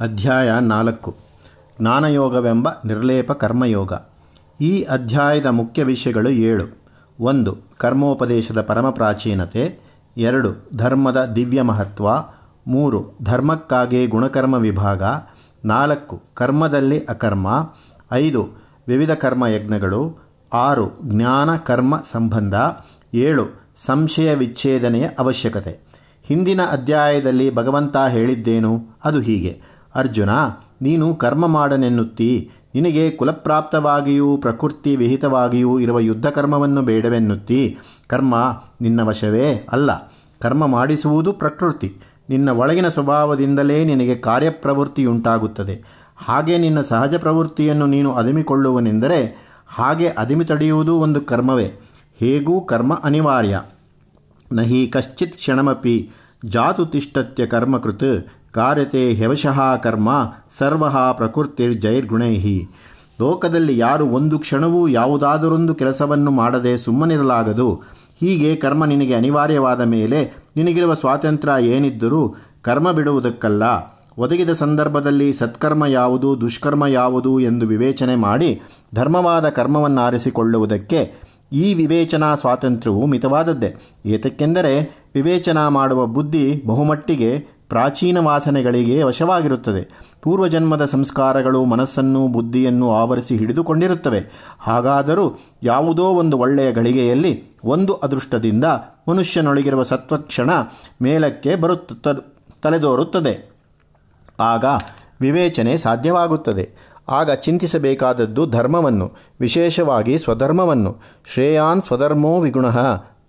ಅಧ್ಯಾಯ ನಾಲ್ಕು. ಜ್ಞಾನಯೋಗವೆಂಬ ನಿರ್ಲೇಪ ಕರ್ಮಯೋಗ. ಈ ಅಧ್ಯಾಯದ ಮುಖ್ಯ ವಿಷಯಗಳು ಏಳು. ಒಂದು, ಕರ್ಮೋಪದೇಶದ ಪರಮ ಪ್ರಾಚೀನತೆ. ಎರಡು, ಧರ್ಮದ ದಿವ್ಯ ಮಹತ್ವ. ಮೂರು, ಧರ್ಮಕ್ಕಾಗಿ ಗುಣಕರ್ಮ ವಿಭಾಗ. ನಾಲ್ಕು, ಕರ್ಮದಲ್ಲಿ ಅಕರ್ಮ. ಐದು, ವಿವಿಧ ಕರ್ಮ ಯಜ್ಞಗಳು ಆರು, ಜ್ಞಾನ ಕರ್ಮ ಸಂಬಂಧ. ಏಳು, ಸಂಶಯ ವಿಚ್ಛೇದನೆಯ ಅವಶ್ಯಕತೆ. ಹಿಂದಿನ ಅಧ್ಯಾಯದಲ್ಲಿ ಭಗವಂತ ಹೇಳಿದ್ದೇನು? ಅದು ಹೀಗೆ. ಅರ್ಜುನ, ನೀನು ಕರ್ಮ ಮಾಡನೆನ್ನುತ್ತಿ. ನಿನಗೆ ಕುಲಪ್ರಾಪ್ತವಾಗಿಯೂ ಪ್ರಕೃತಿ ವಿಹಿತವಾಗಿಯೂ ಇರುವ ಯುದ್ಧ ಕರ್ಮವನ್ನು ಬೇಡವೆನ್ನುತ್ತೀ. ಕರ್ಮ ನಿನ್ನ ವಶವೇ ಅಲ್ಲ. ಕರ್ಮ ಮಾಡಿಸುವುದು ಪ್ರಕೃತಿ. ನಿನ್ನ ಒಳಗಿನ ಸ್ವಭಾವದಿಂದಲೇ ನಿನಗೆ ಕಾರ್ಯಪ್ರವೃತ್ತಿಯುಂಟಾಗುತ್ತದೆ. ಹಾಗೆ ನಿನ್ನ ಸಹಜ ಪ್ರವೃತ್ತಿಯನ್ನು ನೀನು ಅದಿಮಿಕೊಳ್ಳುವನೆಂದರೆ ಹಾಗೆ ಅದಿಮಿ ತಡೆಯುವುದು ಒಂದು ಕರ್ಮವೇ. ಹೇಗೂ ಕರ್ಮ ಅನಿವಾರ್ಯ. ನಹಿ ಕಶ್ಚಿತ್ ಕ್ಷಣಮಪಿ ಜಾತು ತಿಷ್ಟತ್ಯ ಕರ್ಮಕೃತ್ ಕಾರ್ಯತೆ ಹೆವಶಃ ಕರ್ಮ, ಸರ್ವ ಗುಣೇಹಿ ಲೋಕದಲ್ಲಿ ಯಾರು ಒಂದು ಕ್ಷಣವೂ ಯಾವುದಾದರೊಂದು ಕೆಲಸವನ್ನು ಮಾಡದೆ ಸುಮ್ಮನಿರಲಾಗದು, ಹೀಗೆ ಕರ್ಮ ನಿನಗೆ ಅನಿವಾರ್ಯವಾದ ಮೇಲೆ ನಿನಗಿರುವ ಸ್ವಾತಂತ್ರ್ಯ ಏನಿದ್ದರೂ ಕರ್ಮ ಬಿಡುವುದಕ್ಕಲ್ಲ. ಒದಗಿದ ಸಂದರ್ಭದಲ್ಲಿ ಸತ್ಕರ್ಮ ಯಾವುದು, ದುಷ್ಕರ್ಮ ಯಾವುದು ಎಂದು ವಿವೇಚನೆ ಮಾಡಿ ಧರ್ಮವಾದ ಕರ್ಮವನ್ನು ಆರಿಸಿಕೊಳ್ಳುವುದಕ್ಕೆ ಈ ವಿವೇಚನಾ ಸ್ವಾತಂತ್ರ್ಯವು ಮಿತವಾದದ್ದೇ. ಏತಕ್ಕೆಂದರೆ ವಿವೇಚನಾ ಮಾಡುವ ಬುದ್ಧಿ ಬಹುಮಟ್ಟಿಗೆ ಪ್ರಾಚೀನ ವಾಸನೆಗಳಿಗೆ ವಶವಾಗಿರುತ್ತದೆ. ಪೂರ್ವಜನ್ಮದ ಸಂಸ್ಕಾರಗಳು ಮನಸ್ಸನ್ನು, ಬುದ್ಧಿಯನ್ನು ಆವರಿಸಿ ಹಿಡಿದುಕೊಂಡಿರುತ್ತವೆ. ಹಾಗಾದರೂ ಯಾವುದೋ ಒಂದು ಒಳ್ಳೆಯ ಗಳಿಗೆಯಲ್ಲಿ ಒಂದು ಅದೃಷ್ಟದಿಂದ ಮನುಷ್ಯನೊಳಗಿರುವ ಸತ್ವಕ್ಷಣ ಮೇಲಕ್ಕೆ ಬರುತ್ತ ತಲೆದೋರುತ್ತದೆ. ಆಗ ವಿವೇಚನೆ ಸಾಧ್ಯವಾಗುತ್ತದೆ. ಆಗ ಚಿಂತಿಸಬೇಕಾದದ್ದು ಧರ್ಮವನ್ನು, ವಿಶೇಷವಾಗಿ ಸ್ವಧರ್ಮವನ್ನು. ಶ್ರೇಯಾನ್ ಸ್ವಧರ್ಮೋ ವಿಗುಣ.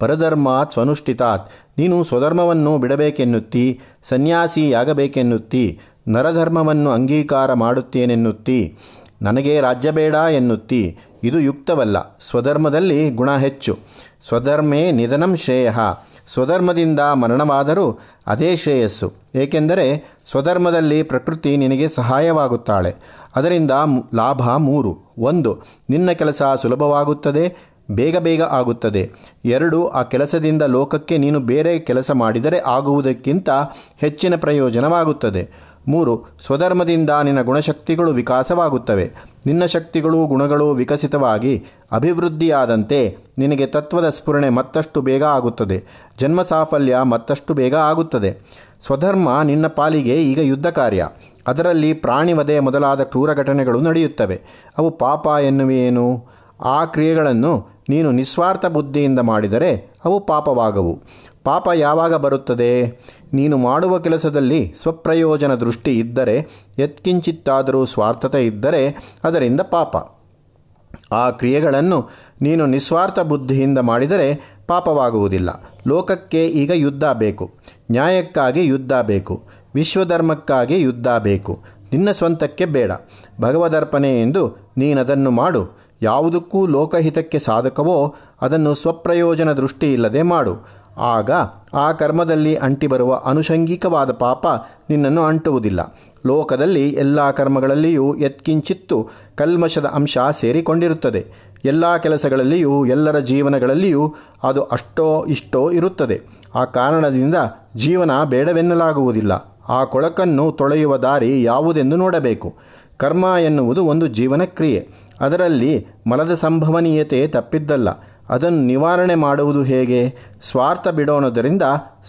ಪರಧರ್ಮಾತ್ ಸ್ವನುಷ್ಠಿತಾತ್. ನೀನು ಸ್ವಧರ್ಮವನ್ನು ಬಿಡಬೇಕೆನ್ನುತ್ತಿ, ಸನ್ಯಾಸಿಯಾಗಬೇಕೆನ್ನುತ್ತಿ, ನರಧರ್ಮವನ್ನು ಅಂಗೀಕಾರ ಮಾಡುತ್ತೇನೆನ್ನುತ್ತಿ, ನನಗೆ ರಾಜ್ಯ ಬೇಡ ಎನ್ನುತ್ತಿ. ಇದು ಯುಕ್ತವಲ್ಲ. ಸ್ವಧರ್ಮದಲ್ಲಿ ಗುಣ ಹೆಚ್ಚು. ಸ್ವಧರ್ಮೇ ನಿಧನಂ ಶ್ರೇಯ. ಸ್ವಧರ್ಮದಿಂದ ಮರಣವಾದರೂ ಅದೇ ಶ್ರೇಯಸ್ಸು. ಏಕೆಂದರೆ ಸ್ವಧರ್ಮದಲ್ಲಿ ಪ್ರಕೃತಿ ನಿನಗೆ ಸಹಾಯವಾಗುತ್ತಾಳೆ. ಅದರಿಂದ ಲಾಭ ಮೂರು. ಒಂದು, ನಿನ್ನ ಕೆಲಸ ಸುಲಭವಾಗುತ್ತದೆ. ಬೇಗ ಬೇಗ ಆಗುತ್ತದೆ. ಎರಡು, ಆ ಕೆಲಸದಿಂದ ಲೋಕಕ್ಕೆ ನೀನು ಬೇರೆ ಕೆಲಸ ಮಾಡಿದರೆ ಆಗುವುದಕ್ಕಿಂತ ಹೆಚ್ಚಿನ ಪ್ರಯೋಜನವಾಗುತ್ತದೆ. ಮೂರು, ಸ್ವಧರ್ಮದಿಂದ ನಿನ್ನ ಗುಣಶಕ್ತಿಗಳು ವಿಕಾಸವಾಗುತ್ತವೆ. ನಿನ್ನ ಶಕ್ತಿಗಳು ಗುಣಗಳು ವಿಕಸಿತವಾಗಿ ಅಭಿವೃದ್ಧಿಯಾದಂತೆ ನಿನಗೆ ತತ್ವದ ಸ್ಫುರಣೆ ಮತ್ತಷ್ಟು ಬೇಗ ಆಗುತ್ತದೆ. ಜನ್ಮ ಸಾಫಲ್ಯ ಮತ್ತಷ್ಟು ಬೇಗ ಆಗುತ್ತದೆ. ಸ್ವಧರ್ಮ ನಿನ್ನ ಪಾಲಿಗೆ ಈಗ ಯುದ್ಧ ಕಾರ್ಯ. ಅದರಲ್ಲಿ ಪ್ರಾಣಿವಧೆ ಮೊದಲಾದ ಕ್ರೂರ ಘಟನೆಗಳು ನಡೆಯುತ್ತವೆ. ಅವು ಪಾಪ ಎನ್ನುವೇನು ಆ ಕ್ರಿಯೆಗಳನ್ನು ನೀನು ನಿಸ್ವಾರ್ಥ ಬುದ್ಧಿಯಿಂದ ಮಾಡಿದರೆ ಅವು ಪಾಪವಾಗವು. ಪಾಪ ಯಾವಾಗ ಬರುತ್ತದೆ? ನೀನು ಮಾಡುವ ಕೆಲಸದಲ್ಲಿ ಸ್ವಪ್ರಯೋಜನ ದೃಷ್ಟಿ ಇದ್ದರೆ ಎತ್ಕಿಂಚಿತ್ತಾದರೂ ಸ್ವಾರ್ಥತೆ ಇದ್ದರೆ ಅದರಿಂದ ಪಾಪ. ಆ ಕ್ರಿಯೆಗಳನ್ನು ನೀನು ನಿಸ್ವಾರ್ಥ ಬುದ್ಧಿಯಿಂದ ಮಾಡಿದರೆ ಪಾಪವಾಗುವುದಿಲ್ಲ. ಲೋಕಕ್ಕೆ ಈಗ ಯುದ್ಧ ಬೇಕು. ನ್ಯಾಯಕ್ಕಾಗಿ ಯುದ್ಧ ಬೇಕು. ವಿಶ್ವಧರ್ಮಕ್ಕಾಗಿ ಯುದ್ಧ ಬೇಕು. ನಿನ್ನ ಸ್ವಂತಕ್ಕೆ ಬೇಡ. ಭಗವದರ್ಪಣೆ ಎಂದು ನೀನದನ್ನು ಮಾಡು. ಯಾವುದಕ್ಕೂ ಲೋಕಹಿತಕ್ಕೆ ಸಾಧಕವೋ ಅದನ್ನು ಸ್ವಪ್ರಯೋಜನ ದೃಷ್ಟಿ ಇಲ್ಲದೆ ಮಾಡು. ಆಗ ಆ ಕರ್ಮದಲ್ಲಿ ಅಂಟಿಬರುವ ಅನುಷಂಗಿಕವಾದ ಪಾಪ ನಿನ್ನನ್ನು ಅಂಟುವುದಿಲ್ಲ. ಲೋಕದಲ್ಲಿ ಎಲ್ಲ ಕರ್ಮಗಳಲ್ಲಿಯೂ ಎತ್ಕಿಂಚಿತ್ತು ಕಲ್ಮಶದ ಅಂಶ ಸೇರಿಕೊಂಡಿರುತ್ತದೆ. ಎಲ್ಲ ಕೆಲಸಗಳಲ್ಲಿಯೂ ಎಲ್ಲರ ಜೀವನಗಳಲ್ಲಿಯೂ ಅದು ಅಷ್ಟೋ ಇಷ್ಟೋ ಇರುತ್ತದೆ. ಆ ಕಾರಣದಿಂದ ಜೀವನ ಬೇಡವೆನ್ನಲಾಗುವುದಿಲ್ಲ. ಆ ಕೊಳಕನ್ನು ತೊಳೆಯುವ ದಾರಿ ಯಾವುದೆಂದು ನೋಡಬೇಕು. ಕರ್ಮ ಎನ್ನುವುದು ಒಂದು ಜೀವನ ಕ್ರಿಯೆ. ಅದರಲ್ಲಿ ಮಲದ ಸಂಭವನೀಯತೆ ತಪ್ಪಿದ್ದಲ್ಲ. ಅದನ್ನು ನಿವಾರಣೆ ಮಾಡುವುದು ಹೇಗೆ? ಸ್ವಾರ್ಥ ಬಿಡೋಣದರಿಂದ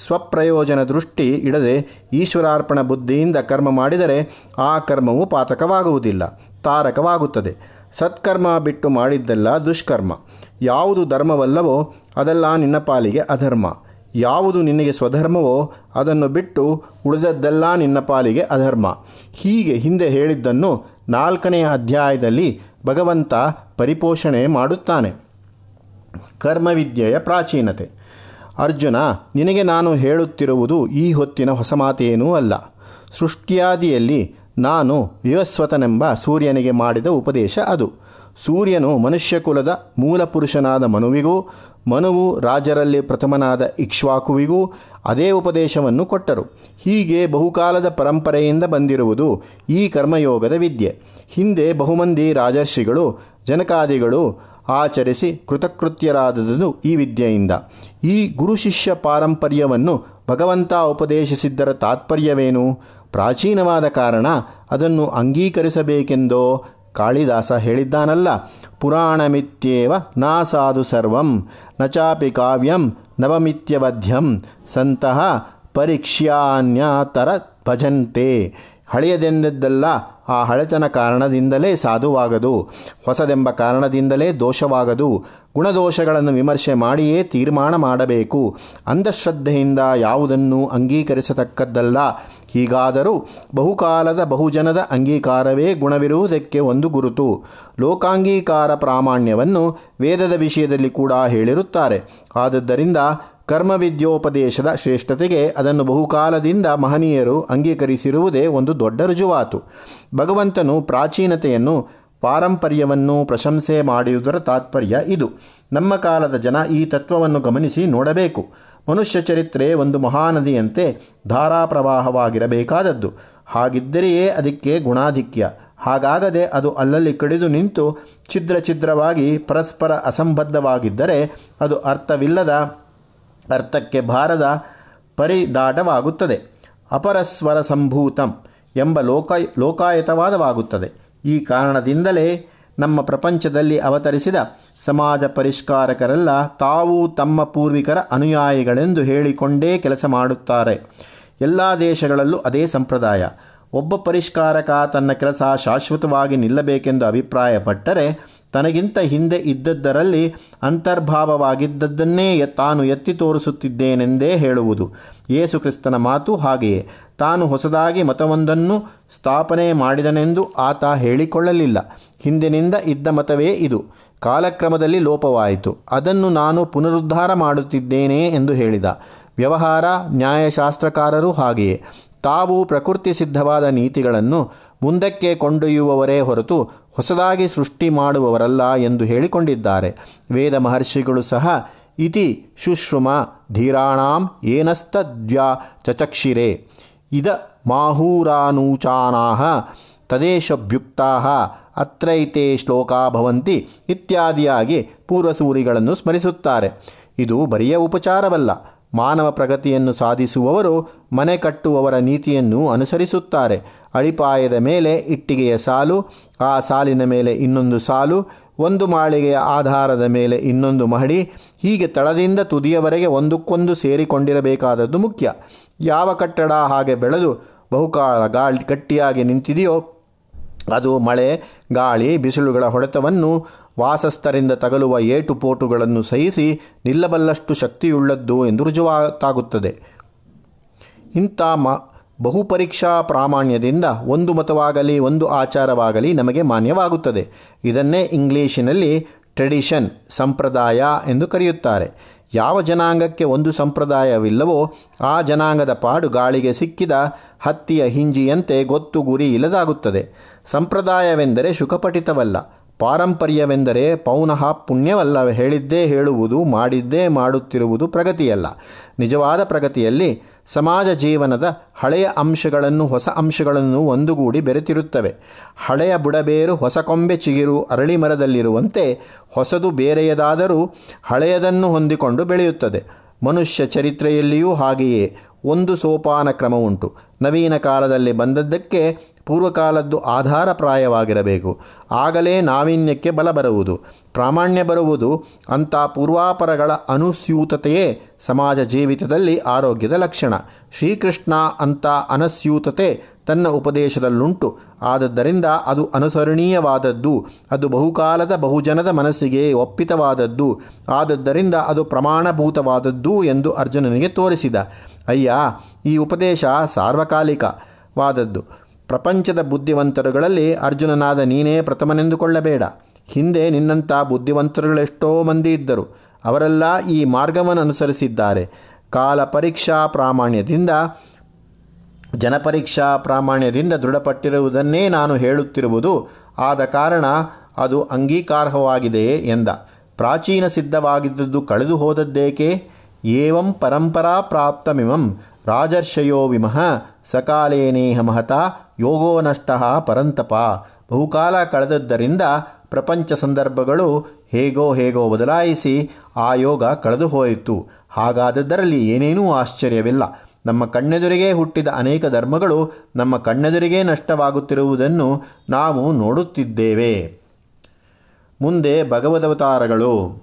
ಸ್ವಪ್ರಯೋಜನ ದೃಷ್ಟಿ ಇಡದೆ ಈಶ್ವರಾರ್ಪಣ ಬುದ್ಧಿಯಿಂದ ಕರ್ಮ ಮಾಡಿದರೆ ಆ ಕರ್ಮವು ಪಾತಕವಾಗುವುದಿಲ್ಲ, ತಾರಕವಾಗುತ್ತದೆ. ಸತ್ಕರ್ಮ ಬಿಟ್ಟು ಮಾಡಿದ್ದೆಲ್ಲ ದುಷ್ಕರ್ಮ. ಯಾವುದು ಧರ್ಮವಲ್ಲವೋ ಅದೆಲ್ಲ ನಿನ್ನ ಪಾಲಿಗೆ ಅಧರ್ಮ. ಯಾವುದು ನಿನಗೆ ಸ್ವಧರ್ಮವೋ ಅದನ್ನು ಬಿಟ್ಟು ಉಳಿದದ್ದೆಲ್ಲ ನಿನ್ನ ಪಾಲಿಗೆ ಅಧರ್ಮ. ಹೀಗೆ ಹಿಂದೆ ಹೇಳಿದ್ದನ್ನು ನಾಲ್ಕನೆಯ ಅಧ್ಯಾಯದಲ್ಲಿ ಭಗವಂತ ಪರಿಪೋಷಣೆ ಮಾಡುತ್ತಾನೆ. ಕರ್ಮವಿದ್ಯೆಯ ಪ್ರಾಚೀನತೆ. ಅರ್ಜುನ, ನಿನಗೆ ನಾನು ಹೇಳುತ್ತಿರುವುದು ಈ ಹೊತ್ತಿನ ಹೊಸ ಮಾತೇನೂ ಅಲ್ಲ. ಸೃಷ್ಟಿಯಾದಿಯಲ್ಲಿ ನಾನು ವಿವಸ್ವತನೆಂಬ ಸೂರ್ಯನಿಗೆ ಮಾಡಿದ ಉಪದೇಶ ಅದು. ಸೂರ್ಯನು ಮನುಷ್ಯಕುಲದ ಮೂಲಪುರುಷನಾದ ಮನುವಿಗೂ ಮನುವು ರಾಜರಲ್ಲಿ ಪ್ರಥಮನಾದ ಇಕ್ಷ್ವಾಕುವಿಗೂ ಅದೇ ಉಪದೇಶವನ್ನು ಕೊಟ್ಟರು. ಹೀಗೆ ಬಹುಕಾಲದ ಪರಂಪರೆಯಿಂದ ಬಂದಿರುವುದು ಈ ಕರ್ಮಯೋಗದ ವಿದ್ಯೆ. ಹಿಂದೆ ಬಹುಮಂದಿ ರಾಜರ್ಷಿಗಳು, ಜನಕಾದಿಗಳು ಆಚರಿಸಿ ಕೃತಕೃತ್ಯರಾದದು ಈ ವಿದ್ಯೆಯಿಂದ. ಈ ಗುರು ಶಿಷ್ಯ ಪಾರಂಪರ್ಯವನ್ನು ಭಗವಂತ ಉಪದೇಶಿಸಿದ್ದರ ತಾತ್ಪರ್ಯವೇನು? ಪ್ರಾಚೀನವಾದ ಕಾರಣ ಅದನ್ನು ಅಂಗೀಕರಿಸಬೇಕೆಂದೋ ಕಾಳಿದಾಸ ಹೇಳಿದ್ದಾನಲ್ಲ ಪುರಾಣಮಿತ್ಯೇವ ನಾ ಸಾಧು ಸರ್ವಂ ನಚಾಪಿ ಕಾವ್ಯಂ ನವಮಿತ್ಯವಧ್ಯಂ ಸಂತಹ ಪರೀಕ್ಷ್ಯಾನ್ಯಾತರ ಭಜಂತೆ. ಹಳೆಯದೆಂದದ್ದಲ್ಲ, ಆ ಹಳೆತನ ಕಾರಣದಿಂದಲೇ ಸಾಧುವಾಗದು, ಹೊಸದೆಂಬ ಕಾರಣದಿಂದಲೇ ದೋಷವಾಗದು. ಗುಣದೋಷಗಳನ್ನು ವಿಮರ್ಶೆ ಮಾಡಿಯೇ ತೀರ್ಮಾನ ಮಾಡಬೇಕು. ಅಂಧಶ್ರದ್ಧೆಯಿಂದ ಯಾವುದನ್ನು ಅಂಗೀಕರಿಸತಕ್ಕದ್ದಲ್ಲ. ಹೀಗಾದರೂ ಬಹುಕಾಲದ ಬಹುಜನದ ಅಂಗೀಕಾರವೇ ಗುಣವಿರುವುದಕ್ಕೆ ಒಂದು ಗುರುತು. ಲೋಕಾಂಗೀಕಾರ ಪ್ರಾಮಾಣ್ಯವನ್ನು ವೇದದ ವಿಷಯದಲ್ಲಿ ಕೂಡ ಹೇಳಿರುತ್ತಾರೆ. ಆದದ್ದರಿಂದ ಕರ್ಮವಿದ್ಯೋಪದೇಶದ ಶ್ರೇಷ್ಠತೆಗೆ ಅದನ್ನು ಬಹುಕಾಲದಿಂದ ಮಹನೀಯರು ಅಂಗೀಕರಿಸಿರುವುದೇ ಒಂದು ದೊಡ್ಡ ರುಜುವಾತು. ಭಗವಂತನು ಪ್ರಾಚೀನತೆಯನ್ನು, ಪಾರಂಪರ್ಯವನ್ನು ಪ್ರಶಂಸೆ ಮಾಡುವುದರ ತಾತ್ಪರ್ಯ ಇದು. ನಮ್ಮ ಕಾಲದ ಜನ ಈ ತತ್ವವನ್ನು ಗಮನಿಸಿ ನೋಡಬೇಕು. ಮನುಷ್ಯ ಚರಿತ್ರೆ ಒಂದು ಮಹಾನದಿಯಂತೆ ಧಾರಾಪ್ರವಾಹವಾಗಿರಬೇಕಾದದ್ದು. ಹಾಗಿದ್ದರೆಯೇ ಅದಕ್ಕೆ ಗುಣಾಧಿಕ್ಯ. ಹಾಗಾಗದೆ ಅದು ಅಲ್ಲಲ್ಲಿ ಕಡಿದು ನಿಂತು ಛಿದ್ರ ಛಿದ್ರವಾಗಿ ಪರಸ್ಪರ ಅಸಂಬದ್ಧವಾಗಿದ್ದರೆ ಅದು ಅರ್ಥವಿಲ್ಲದ ಅರ್ಥಕ್ಕೆ ಭಾರದ ಪರಿದಾಟವಾಗುತ್ತದೆ. ಅಪರಸ್ವರ ಸಂಭೂತಂ ಎಂಬ ಲೋಕ, ಲೋಕಾಯತವಾದವಾಗುತ್ತದೆ. ಈ ಕಾರಣದಿಂದಲೇ ನಮ್ಮ ಪ್ರಪಂಚದಲ್ಲಿ ಅವತರಿಸಿದ ಸಮಾಜ ಪರಿಷ್ಕಾರಕರೆಲ್ಲ ತಾವು ತಮ್ಮ ಪೂರ್ವಿಕರ ಅನುಯಾಯಿಗಳೆಂದು ಹೇಳಿಕೊಂಡೇ ಕೆಲಸ ಮಾಡುತ್ತಾರೆ. ಎಲ್ಲ ದೇಶಗಳಲ್ಲೂ ಅದೇ ಸಂಪ್ರದಾಯ. ಒಬ್ಬ ಪರಿಷ್ಕಾರಕ ತನ್ನ ಕೆಲಸ ಶಾಶ್ವತವಾಗಿ ನಿಲ್ಲಬೇಕೆಂದು ಅಭಿಪ್ರಾಯಪಟ್ಟರೆ ತನಗಿಂತ ಹಿಂದೆ ಇದ್ದದ್ದರಲ್ಲಿ ಅಂತರ್ಭಾವವಾಗಿದ್ದದ್ದನ್ನೇ ತಾನು ಎತ್ತಿ ತೋರಿಸುತ್ತಿದ್ದೇನೆಂದೇ ಹೇಳುವುದು. ಯೇಸುಕ್ರಿಸ್ತನ ಮಾತು ಹಾಗೆಯೇ. ತಾನು ಹೊಸದಾಗಿ ಮತವೊಂದನ್ನು ಸ್ಥಾಪನೆ ಮಾಡಿದನೆಂದು ಆತ ಹೇಳಿಕೊಳ್ಳಲಿಲ್ಲ. ಹಿಂದಿನಿಂದ ಇದ್ದ ಮತವೇ ಇದು. ಕಾಲಕ್ರಮದಲ್ಲಿ ಲೋಪವಾಯಿತು. ಅದನ್ನು ನಾನು ಪುನರುದ್ಧಾರ ಮಾಡುತ್ತಿದ್ದೇನೆ ಎಂದು ಹೇಳಿದ. ವ್ಯವಹಾರ, ನ್ಯಾಯಶಾಸ್ತ್ರಕಾರರು ಹಾಗೆಯೇ. ತಾವು ಪ್ರಕೃತಿ ಸಿದ್ಧವಾದ ನೀತಿಗಳನ್ನು ಮುಂದಕ್ಕೆ ಕೊಂಡೊಯ್ಯುವವರೇ ಹೊರತು ಹೊಸದಾಗಿ ಸೃಷ್ಟಿ ಮಾಡುವವರಲ್ಲ ಎಂದು ಹೇಳಿಕೊಂಡಿದ್ದಾರೆ. ವೇದ ಮಹರ್ಷಿಗಳು ಸಹ, ಇತಿ ಶುಶ್ರುಮ ಧೀರಾಣಾಂ ಏನಸ್ತದ್ವ್ಯಾ ಚಚಕ್ಷಿರೆ. ಇದ ಮಾಹೂರಾನೂಚಾನಾ ತದೇಶಭ್ಯುಕ್ತಾ ಅತ್ರೈತೆ ಶ್ಲೋಕ ಭವಂತಿ ಇತ್ಯಾದಿಯಾಗಿ ಪೂರ್ವಸೂರಿಗಳನ್ನು ಸ್ಮರಿಸುತ್ತಾರೆ. ಇದು ಬರಿಯ ಉಪಚಾರವಲ್ಲ. ಮಾನವ ಪ್ರಗತಿಯನ್ನು ಸಾಧಿಸುವವರು ಮನೆ ಕಟ್ಟುವವರ ನೀತಿಯನ್ನು ಅನುಸರಿಸುತ್ತಾರೆ. ಅಡಿಪಾಯದ ಮೇಲೆ ಇಟ್ಟಿಗೆಯ ಸಾಲು, ಆ ಸಾಲಿನ ಮೇಲೆ ಇನ್ನೊಂದು ಸಾಲು, ಒಂದು ಮಾಳಿಗೆಯ ಆಧಾರದ ಮೇಲೆ ಇನ್ನೊಂದು ಮಹಡಿ, ಹೀಗೆ ತಳದಿಂದ ತುದಿಯವರೆಗೆ ಒಂದಕ್ಕೊಂದು ಸೇರಿಕೊಂಡಿರಬೇಕಾದದ್ದು ಮುಖ್ಯ. ಯಾವ ಕಟ್ಟಡ ಹಾಗೆ ಬೆಳೆದು ಬಹುಕಾಲ ಗಾಳಿ ಗಟ್ಟಿಯಾಗಿ ನಿಂತಿದೆಯೋ, ಅದು ಮಳೆ, ಗಾಳಿ, ಬಿಸಿಲುಗಳ ಹೊಡೆತವನ್ನು ವಾಸಸ್ಥರಿಂದ ತಗಲುವ ಏಟು ಪೋಟುಗಳನ್ನು ಸಹಿಸಿ ನಿಲ್ಲಬಲ್ಲಷ್ಟು ಶಕ್ತಿಯುಳ್ಳದ್ದು ಎಂದು ರುಜುವಾತಾಗುತ್ತದೆ. ಇಂಥ ಮ, ಬಹುಪರೀಕ್ಷಾ ಪ್ರಾಮಾಣ್ಯದಿಂದ ಒಂದು ಮತವಾಗಲಿ, ಒಂದು ಆಚಾರವಾಗಲಿ ನಮಗೆ ಮಾನ್ಯವಾಗುತ್ತದೆ. ಇದನ್ನೇ ಇಂಗ್ಲೀಷಿನಲ್ಲಿ ಟ್ರೆಡಿಷನ್, ಸಂಪ್ರದಾಯ ಎಂದು ಕರೆಯುತ್ತಾರೆ. ಯಾವ ಜನಾಂಗಕ್ಕೆ ಒಂದು ಸಂಪ್ರದಾಯವಿಲ್ಲವೋ ಆ ಜನಾಂಗದ ಪಾಡು ಗಾಳಿಗೆ ಸಿಕ್ಕಿದ ಹತ್ತಿಯ ಹಿಂಜಿಯಂತೆ ಗೊತ್ತು ಗುರಿ ಇಲ್ಲದಾಗುತ್ತದೆ. ಸಂಪ್ರದಾಯವೆಂದರೆ ಶುಕಪಠಿತವಲ್ಲ. ಪಾರಂಪರ್ಯವೆಂದರೆ ಪೌನಃ ಪುಣ್ಯವಲ್ಲ ಹೇಳಿದ್ದೇ ಹೇಳುವುದು, ಮಾಡಿದ್ದೇ ಮಾಡುತ್ತಿರುವುದು ಪ್ರಗತಿಯಲ್ಲ. ನಿಜವಾದ ಪ್ರಗತಿಯಲ್ಲಿ ಸಮಾಜ ಜೀವನದ ಹಳೆಯ ಅಂಶಗಳನ್ನು, ಹೊಸ ಅಂಶಗಳನ್ನು ಒಂದುಗೂಡಿ ಬೆರೆತಿರುತ್ತವೆ. ಹಳೆಯ ಬುಡಬೇರು, ಹೊಸ ಕೊಂಬೆ ಚಿಗಿರು ಅರಳಿ ಮರದಲ್ಲಿರುವಂತೆ ಹೊಸದು ಬೇರೆಯದಾದರೂ ಹಳೆಯದನ್ನು ಹೊಂದಿಕೊಂಡು ಬೆಳೆಯುತ್ತದೆ. ಮನುಷ್ಯ ಚರಿತ್ರೆಯಲ್ಲಿಯೂ ಹಾಗೆಯೇ. ಒಂದು ಸೋಪಾನ ಕ್ರಮ ಉಂಟು ನವೀನ ಕಾಲದಲ್ಲಿ ಬಂದದ್ದಕ್ಕೆ ಪೂರ್ವಕಾಲದ್ದು ಆಧಾರಪ್ರಾಯವಾಗಿರಬೇಕು. ಆಗಲೇ ನಾವೀನ್ಯಕ್ಕೆ ಬಲ ಬರುವುದು. ಪ್ರಾಮಾಣ್ಯ ಬರುವುದು ಅಂಥ ಪೂರ್ವಾಪರಗಳ ಅನುಸ್ಯೂತತೆಯೇ ಸಮಾಜ ಜೀವಿತದಲ್ಲಿ ಆರೋಗ್ಯದ ಲಕ್ಷಣ. ಶ್ರೀಕೃಷ್ಣ ಅಂಥ ಅನಸ್ಯೂತತೆ ತನ್ನ ಉಪದೇಶದಲ್ಲುಂಟು. ಆದದ್ದರಿಂದ ಅದು ಅನುಸರಣೀಯವಾದದ್ದು, ಅದು ಬಹುಕಾಲದ ಬಹುಜನದ ಮನಸ್ಸಿಗೆ ಒಪ್ಪಿತವಾದದ್ದು, ಆದದ್ದರಿಂದ ಅದು ಪ್ರಮಾಣಭೂತವಾದದ್ದು ಎಂದು ಅರ್ಜುನನಿಗೆ ತೋರಿಸಿದ. ಅಯ್ಯ, ಈ ಉಪದೇಶ ಸಾರ್ವಕಾಲಿಕವಾದದ್ದು. ಪ್ರಪಂಚದ ಬುದ್ಧಿವಂತರುಗಳಲ್ಲಿ ಅರ್ಜುನನಾದ ನೀನೇ ಪ್ರಥಮನೆಂದುಕೊಳ್ಳಬೇಡ. ಹಿಂದೆ ನಿನ್ನಂಥ ಬುದ್ಧಿವಂತರುಗಳೆಷ್ಟೋ ಮಂದಿ ಇದ್ದರು. ಅವರೆಲ್ಲ ಈ ಮಾರ್ಗವನ್ನು ಅನುಸರಿಸಿದ್ದಾರೆ ಕಾಲ ಪರೀಕ್ಷಾ ಪ್ರಾಮಾಣ್ಯದಿಂದ, ಜನಪರೀಕ್ಷಾ ಪ್ರಾಮಾಣ್ಯದಿಂದ ದೃಢಪಟ್ಟಿರುವುದನ್ನೇ ನಾನು ಹೇಳುತ್ತಿರುವುದು. ಆದ ಕಾರಣ ಅದು ಅಂಗೀಕಾರ್ಹವಾಗಿದೆ ಎಂದ. ಪ್ರಾಚೀನ ಸಿದ್ಧವಾಗಿದ್ದದ್ದು ಕಳೆದು ಹೋದದ್ದೇಕೆ ಏವಂ ಪರಂಪರಾ ಪ್ರಾಪ್ತಮಿಮಂ ರಾಜರ್ಷಯೋ ವಿಮಃ ಸಕಾಲೇನೇಹ ಮಹತ ಯೋಗೋ ನಷ್ಟ ಪರಂತಪ. ಬಹುಕಾಲ ಕಳೆದದ್ದರಿಂದ ಪ್ರಪಂಚ ಸಂದರ್ಭಗಳು ಹೇಗೋ ಹೇಗೋ ಬದಲಾಯಿಸಿ ಆ ಯೋಗ ಕಳೆದು ಹೋಯಿತು. ಹಾಗಾದದ್ದರಲ್ಲಿ ಏನೇನೂ ಆಶ್ಚರ್ಯವಿಲ್ಲ. ನಮ್ಮ ಕಣ್ಣೆದುರಿಗೆ ಹುಟ್ಟಿದ ಅನೇಕ ಧರ್ಮಗಳು ನಮ್ಮ ಕಣ್ಣೆದುರಿಗೆ ನಷ್ಟವಾಗುತ್ತಿರುವುದನ್ನು ನಾವು ನೋಡುತ್ತಿದ್ದೇವೆ. ಮುಂದೆ ಭಗವದವತಾರಗಳು